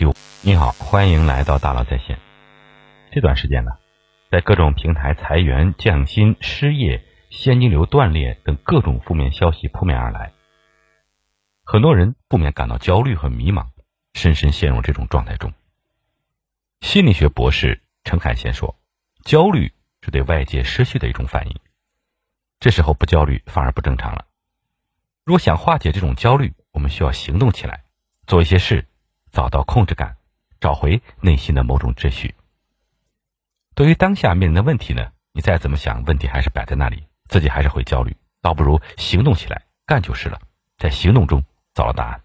给我。你好，欢迎来到大佬在线。这段时间呢，在各种平台裁员、降薪、失业、现金流断裂等各种负面消息扑面而来，很多人不免感到焦虑和迷茫，深深陷入这种状态中。心理学博士陈凯贤说：“焦虑是对外界失去的一种反应，这时候不焦虑反而不正常了。若想化解这种焦虑，我们需要行动起来，做一些事，找到控制感，找回内心的某种秩序。对于当下面临的问题呢，你再怎么想，问题还是摆在那里，自己还是会焦虑，倒不如行动起来，干就是了，在行动中找到答案。”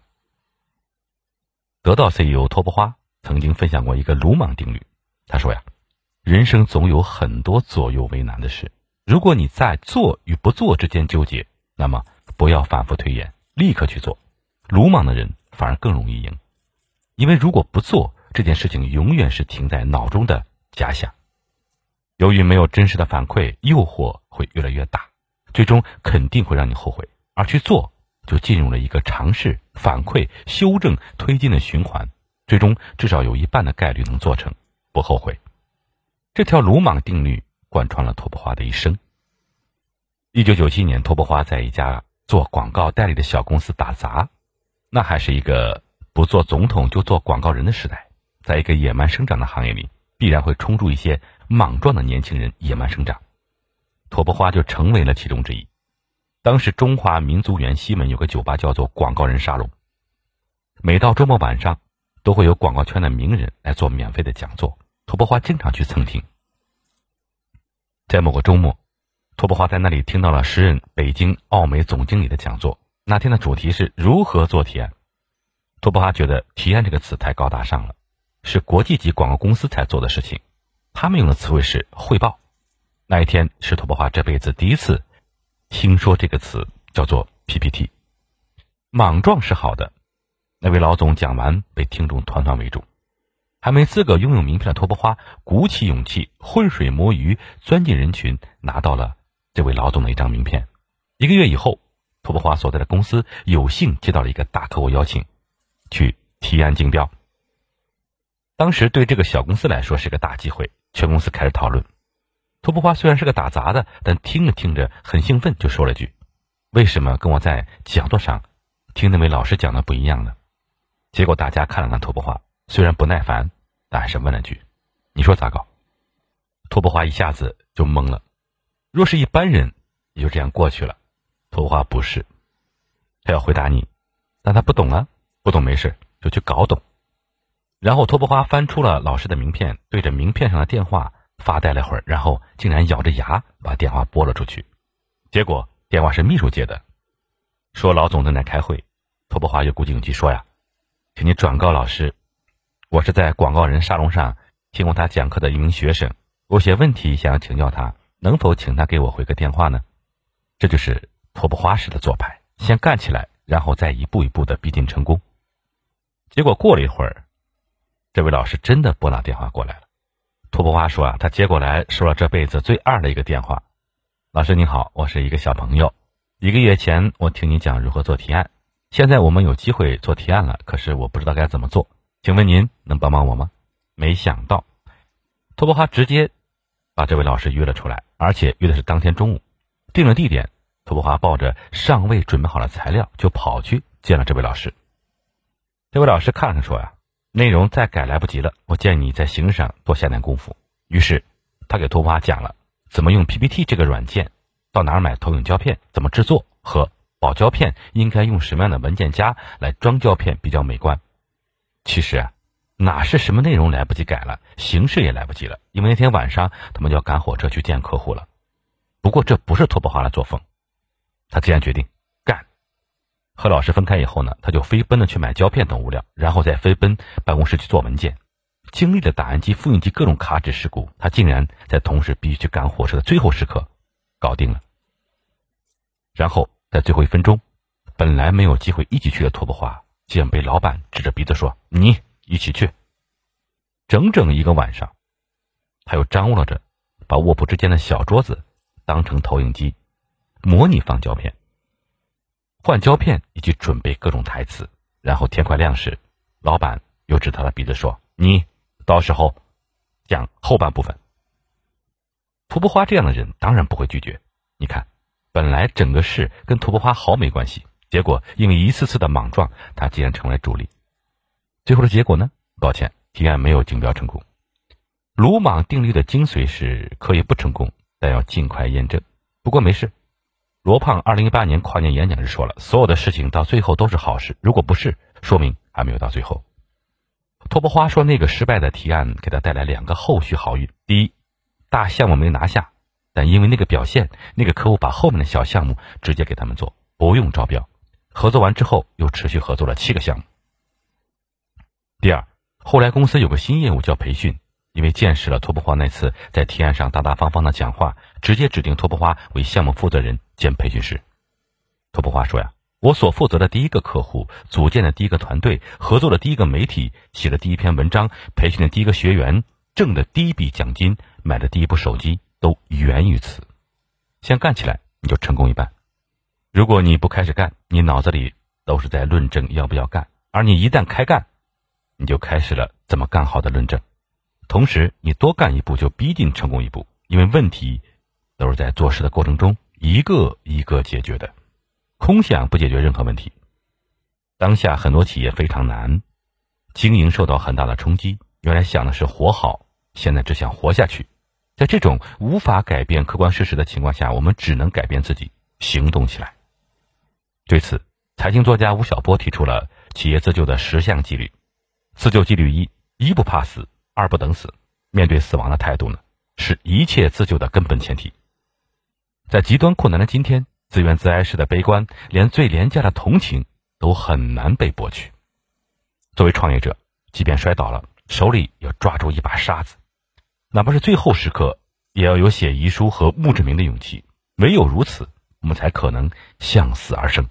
得到 CEO 托布花。曾经分享过一个鲁莽定律，他说呀，人生总有很多左右为难的事，如果你在做与不做之间纠结，那么不要反复推演，立刻去做。鲁莽的人反而更容易赢，因为如果不做这件事情，永远是停在脑中的假想。由于没有真实的反馈，诱惑会越来越大，最终肯定会让你后悔。而去做，就进入了一个尝试、反馈、修正、推进的循环。最终至少有一半的概率能做成，不后悔。这条鲁莽定律贯穿了托布花的一生。一九九七年，托布花在一家做广告代理的小公司打杂，那还是一个不做总统就做广告人的时代。在一个野蛮生长的行业里，必然会冲出一些莽撞的年轻人野蛮生长，托布花就成为了其中之一。当时中华民族园西门有个酒吧叫做“广告人沙龙”，每到周末晚上。都会有广告圈的名人来做免费的讲座，托波花经常去蹭听。在某个周末，托波花在那里听到了时任北京奥美总经理的讲座。那天的主题是如何做提案。托波花觉得“提案”这个词太高大上了，是国际级广告公司才做的事情。他们用的词汇是汇报。那一天是托波花这辈子第一次听说这个词，叫做 PPT。莽撞是好的。那位老总讲完，被听众团团围住。还没资格拥有名片的托波花鼓起勇气，浑水摸鱼，钻进人群，拿到了这位老总的一张名片。一个月以后，托波花所在的公司有幸接到了一个大客户邀请，去提案竞标。当时对这个小公司来说是个大机会，全公司开始讨论。托波花虽然是个打杂的，但听着听着很兴奋，就说了句：“为什么跟我在讲座上听那位老师讲的不一样呢？”结果大家看了看托布花，虽然不耐烦，但还是问了句：“你说咋搞？”托布花一下子就懵了。若是一般人，也就这样过去了。托布花不是，他要回答你，但他不懂啊，不懂没事，就去搞懂。然后托布花翻出了老师的名片，对着名片上的电话发呆了会儿，然后竟然咬着牙把电话拨了出去。结果电话是秘书接的，说老总正在开会。托布花又鼓起勇气说呀。请你转告老师，我是在广告人沙龙上听过他讲课的一名学生，有些问题想要请教他，能否请他给我回个电话呢？这就是托布花式的做派，先干起来，然后再一步一步的逼近成功。结果过了一会儿，这位老师真的拨打电话过来了。托布花说啊，他接过来说了这辈子最二的一个电话：“老师你好，我是一个小朋友，一个月前我听你讲如何做提案。”现在我们有机会做提案了，可是我不知道该怎么做，请问您能帮帮我吗？没想到，托波哈直接把这位老师约了出来，而且约的是当天中午，定了地点。托波哈抱着尚未准备好的材料就跑去见了这位老师。这位老师看了看说呀，内容再改来不及了，我建议你在形式上多下点功夫。于是他给托波哈讲了怎么用 PPT 这个软件，到哪儿买投影胶片，怎么制作和。保胶片应该用什么样的文件夹来装胶片比较美观？其实啊，哪是什么内容来不及改了，形式也来不及了，因为那天晚上他们就要赶火车去见客户了。不过这不是托布华的作风，他既然决定，和老师分开以后呢，他就飞奔的去买胶片等物料，然后再飞奔办公室去做文件。经历了打印机、复印机各种卡纸事故，他竟然在同时必须去赶火车的最后时刻搞定了，然后。在最后一分钟，本来没有机会一起去的托布华，竟然被老板指着鼻子说：“你一起去。”整整一个晚上，他又张罗着把卧铺之间的小桌子当成投影机，模拟放胶片、换胶片以及准备各种台词。然后天快亮时，老板又指他的鼻子说：“你到时候讲后半部分。”涂不花这样的人当然不会拒绝。你看，本来整个事跟涂不花毫没关系，结果因为一次次的莽撞，他竟然成为主力。最后的结果呢？抱歉，提案没有竞标成功。鲁莽定律的精髓是可以不成功，但要尽快验证。不过没事。罗胖二零一八年跨年演讲时说了：“所有的事情到最后都是好事，如果不是，说明还没有到最后。”托波花说：“那个失败的提案给他带来两个后续好运。第一，大项目没拿下，但因为那个表现，那个客户把后面的小项目直接给他们做，不用招标。合作完之后，又持续合作了七个项目。第二，后来公司有个新业务叫培训。”因为见识了托布花那次在提案上大大方方的讲话，直接指定托布花为项目负责人兼培训师。托布花说呀：“我所负责的第一个客户，组建的第一个团队，合作的第一个媒体，写的第一篇文章，培训的第一个学员，挣的第一笔奖金，买的第一部手机，都源于此。先干起来，你就成功一半。如果你不开始干，你脑子里都是在论证要不要干；而你一旦开干，你就开始了怎么干好的论证。”同时，你多干一步就逼近成功一步，因为问题都是在做事的过程中一个一个解决的，空想不解决任何问题。当下很多企业非常难，经营受到很大的冲击。原来想的是活好，现在只想活下去。在这种无法改变客观事实的情况下，我们只能改变自己，行动起来。对此，财经作家吴晓波提出了企业自救的十项纪律：自救纪律一，一不怕死。二不等死，面对死亡的态度呢，是一切自救的根本前提。在极端困难的今天，自怨自艾式的悲观，连最廉价的同情都很难被博取。作为创业者，即便摔倒了，手里要抓住一把沙子，哪怕是最后时刻，也要有写遗书和墓志铭的勇气。唯有如此，我们才可能向死而生，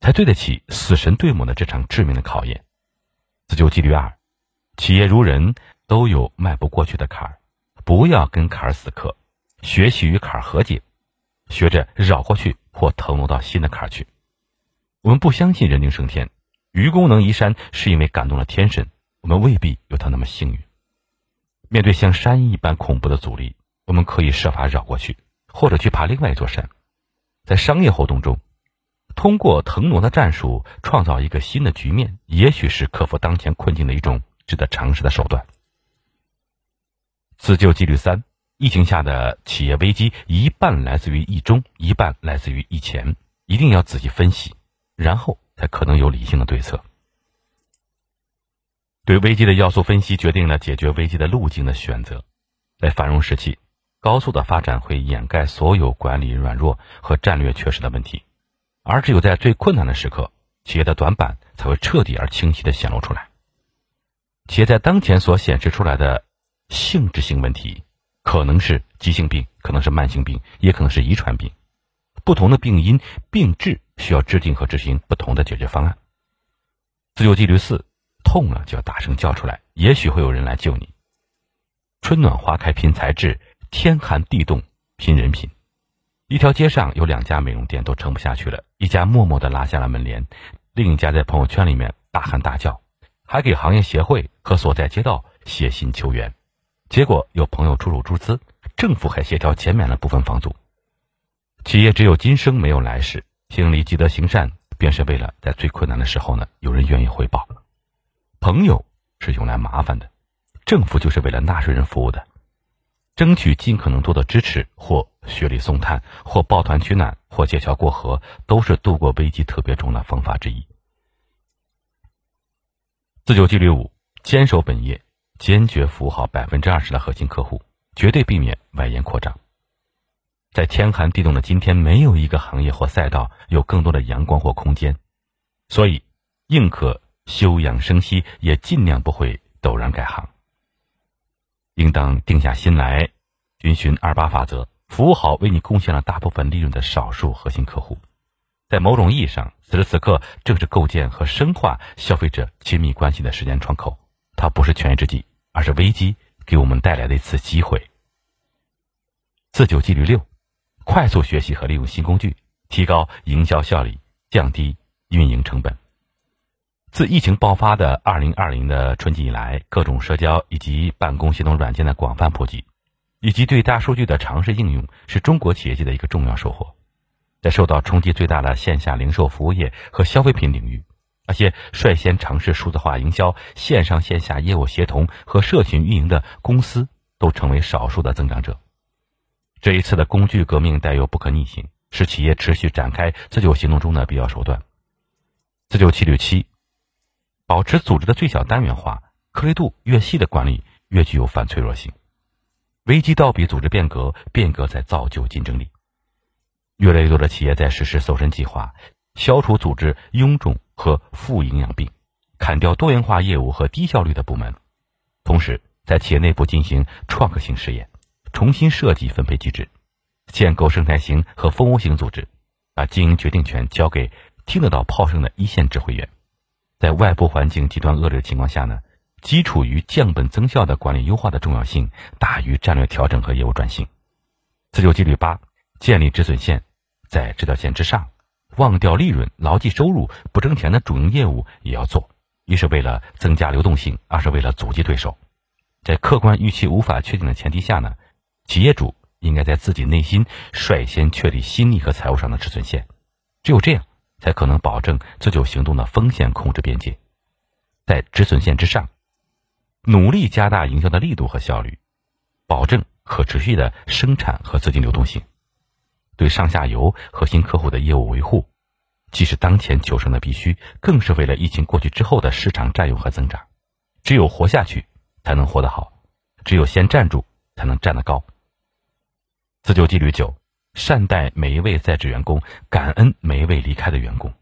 才对得起死神对我们的这场致命的考验。自救纪律二。企业如人，都有迈不过去的坎儿，不要跟坎儿死磕，学习与坎和解，学着绕过去或腾挪到新的坎去。我们不相信人定胜天，愚公能移山是因为感动了天神，我们未必有他那么幸运。面对像山一般恐怖的阻力，我们可以设法绕过去，或者去爬另外一座山。在商业活动中，通过腾挪的战术创造一个新的局面，也许是克服当前困境的一种。值得尝试的手段。自救纪律三：疫情下的企业危机，一半来自于疫中，一半来自于疫前，一定要仔细分析，然后才可能有理性的对策。对危机的要素分析，决定了解决危机的路径的选择。在繁荣时期，高速的发展会掩盖所有管理软弱和战略缺失的问题，而只有在最困难的时刻，企业的短板才会彻底而清晰的显露出来。企业在当前所显示出来的性质性问题，可能是急性病，可能是慢性病，也可能是遗传病。不同的病因、病质需要制定和执行不同的解决方案。自救纪律四：痛了就要大声叫出来，也许会有人来救你。春暖花开拼才智，天寒地冻拼人品。一条街上有两家美容店都撑不下去了，一家默默的拉下了门帘，另一家在朋友圈里面大喊大叫。还给行业协会和所在街道写信求援，结果有朋友出手注资，政府还协调减免了部分房租。企业只有今生没有来世，心里积德行善，便是为了在最困难的时候呢，有人愿意回报。朋友是用来麻烦的，政府就是为了纳税人服务的，争取尽可能多的支持，或雪里送炭，或抱团取暖，或借桥过河，都是度过危机特别重的方法之一。自救纪律五：坚守本业，坚决服务好百分之二十的核心客户，绝对避免外延扩张。在天寒地冻的今天，没有一个行业或赛道有更多的阳光或空间，所以宁可休养生息，也尽量不会陡然改行。应当定下心来，遵循二八法则，服务好为你贡献了大部分利润的少数核心客户。在某种意义上，此时此刻正是构建和深化消费者亲密关系的时间窗口。它不是权宜之计，而是危机给我们带来的一次机会。自救纪律六：快速学习和利用新工具，提高营销效率，降低运营成本。自疫情爆发的二零二零的春季以来，各种社交以及办公系统软件的广泛普及，以及对大数据的尝试应用，是中国企业界的一个重要收获。在受到冲击最大的线下零售服务业和消费品领域，那些率先尝试数字化营销、线上线下业务协同和社群运营的公司，都成为少数的增长者。这一次的工具革命带有不可逆性，是企业持续展开自救行动中的必要手段。自救七六七。保持组织的最小单元化，颗粒度越细的管理越具有反脆弱性。危机倒逼组织变革，变革在造就竞争力。越来越多的企业在实施瘦身计划，消除组织臃肿和负营养病，砍掉多元化业务和低效率的部门，同时在企业内部进行创客性试验，重新设计分配机制，建构生态型和蜂窝型组织，把经营决定权交给听得到炮声的一线指挥员。在外部环境极端恶劣的情况下呢，基础于降本增效的管理优化的重要性大于战略调整和业务转型。自救纪律八：建立止损线，在这条线之上，忘掉利润、牢记收入、不挣钱的主营业务也要做。一是为了增加流动性，二是为了阻击对手。在客观预期无法确定的前提下呢，企业主应该在自己内心率先确立心理和财务上的止损线。只有这样。才可能保证自救行动的风险控制边界，在止损线之上，努力加大营销的力度和效率，保证可持续的生产和资金流动性。对上下游核心客户的业务维护，既是当前求生的必须，更是为了疫情过去之后的市场占有和增长。只有活下去，才能活得好；只有先站住，才能站得高。自救纪律九。善待每一位在职员工，感恩每一位离开的员工。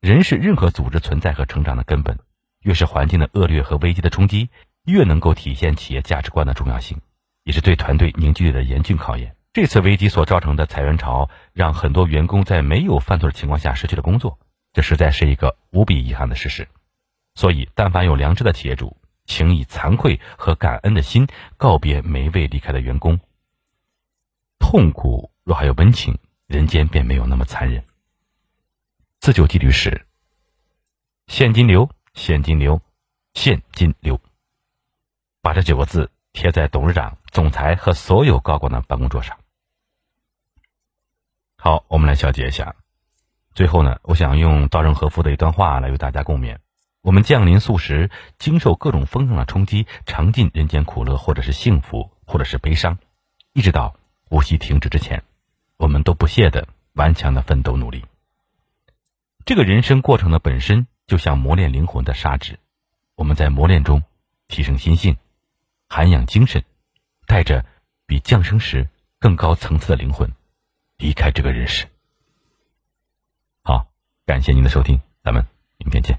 人是任何组织存在和成长的根本。越是环境的恶劣和危机的冲击，越能够体现企业价值观的重要性，也是对团队凝聚力的严峻考验。这次危机所造成的裁员潮，让很多员工在没有犯错的情况下失去了工作，这实在是一个无比遗憾的事实。所以，但凡有良知的企业主，请以惭愧和感恩的心告别每一位离开的员工。痛苦。若还有温情，人间便没有那么残忍。自救纪律是：现金流，现金流，现金流。把这九个字贴在董事长、总裁和所有高管的办公桌上。好，我们来小结一下。最后呢，我想用稻盛和夫的一段话来与大家共勉：我们降临素食，经受各种风浪的冲击，尝尽人间苦乐，或者是幸福，或者是悲伤，一直到呼吸停止之前。我们都不懈的、顽强的奋斗努力。这个人生过程的本身就像磨练灵魂的砂纸，我们在磨练中提升心性，涵养精神，带着比降生时更高层次的灵魂离开这个人世。好，感谢您的收听，咱们明天见。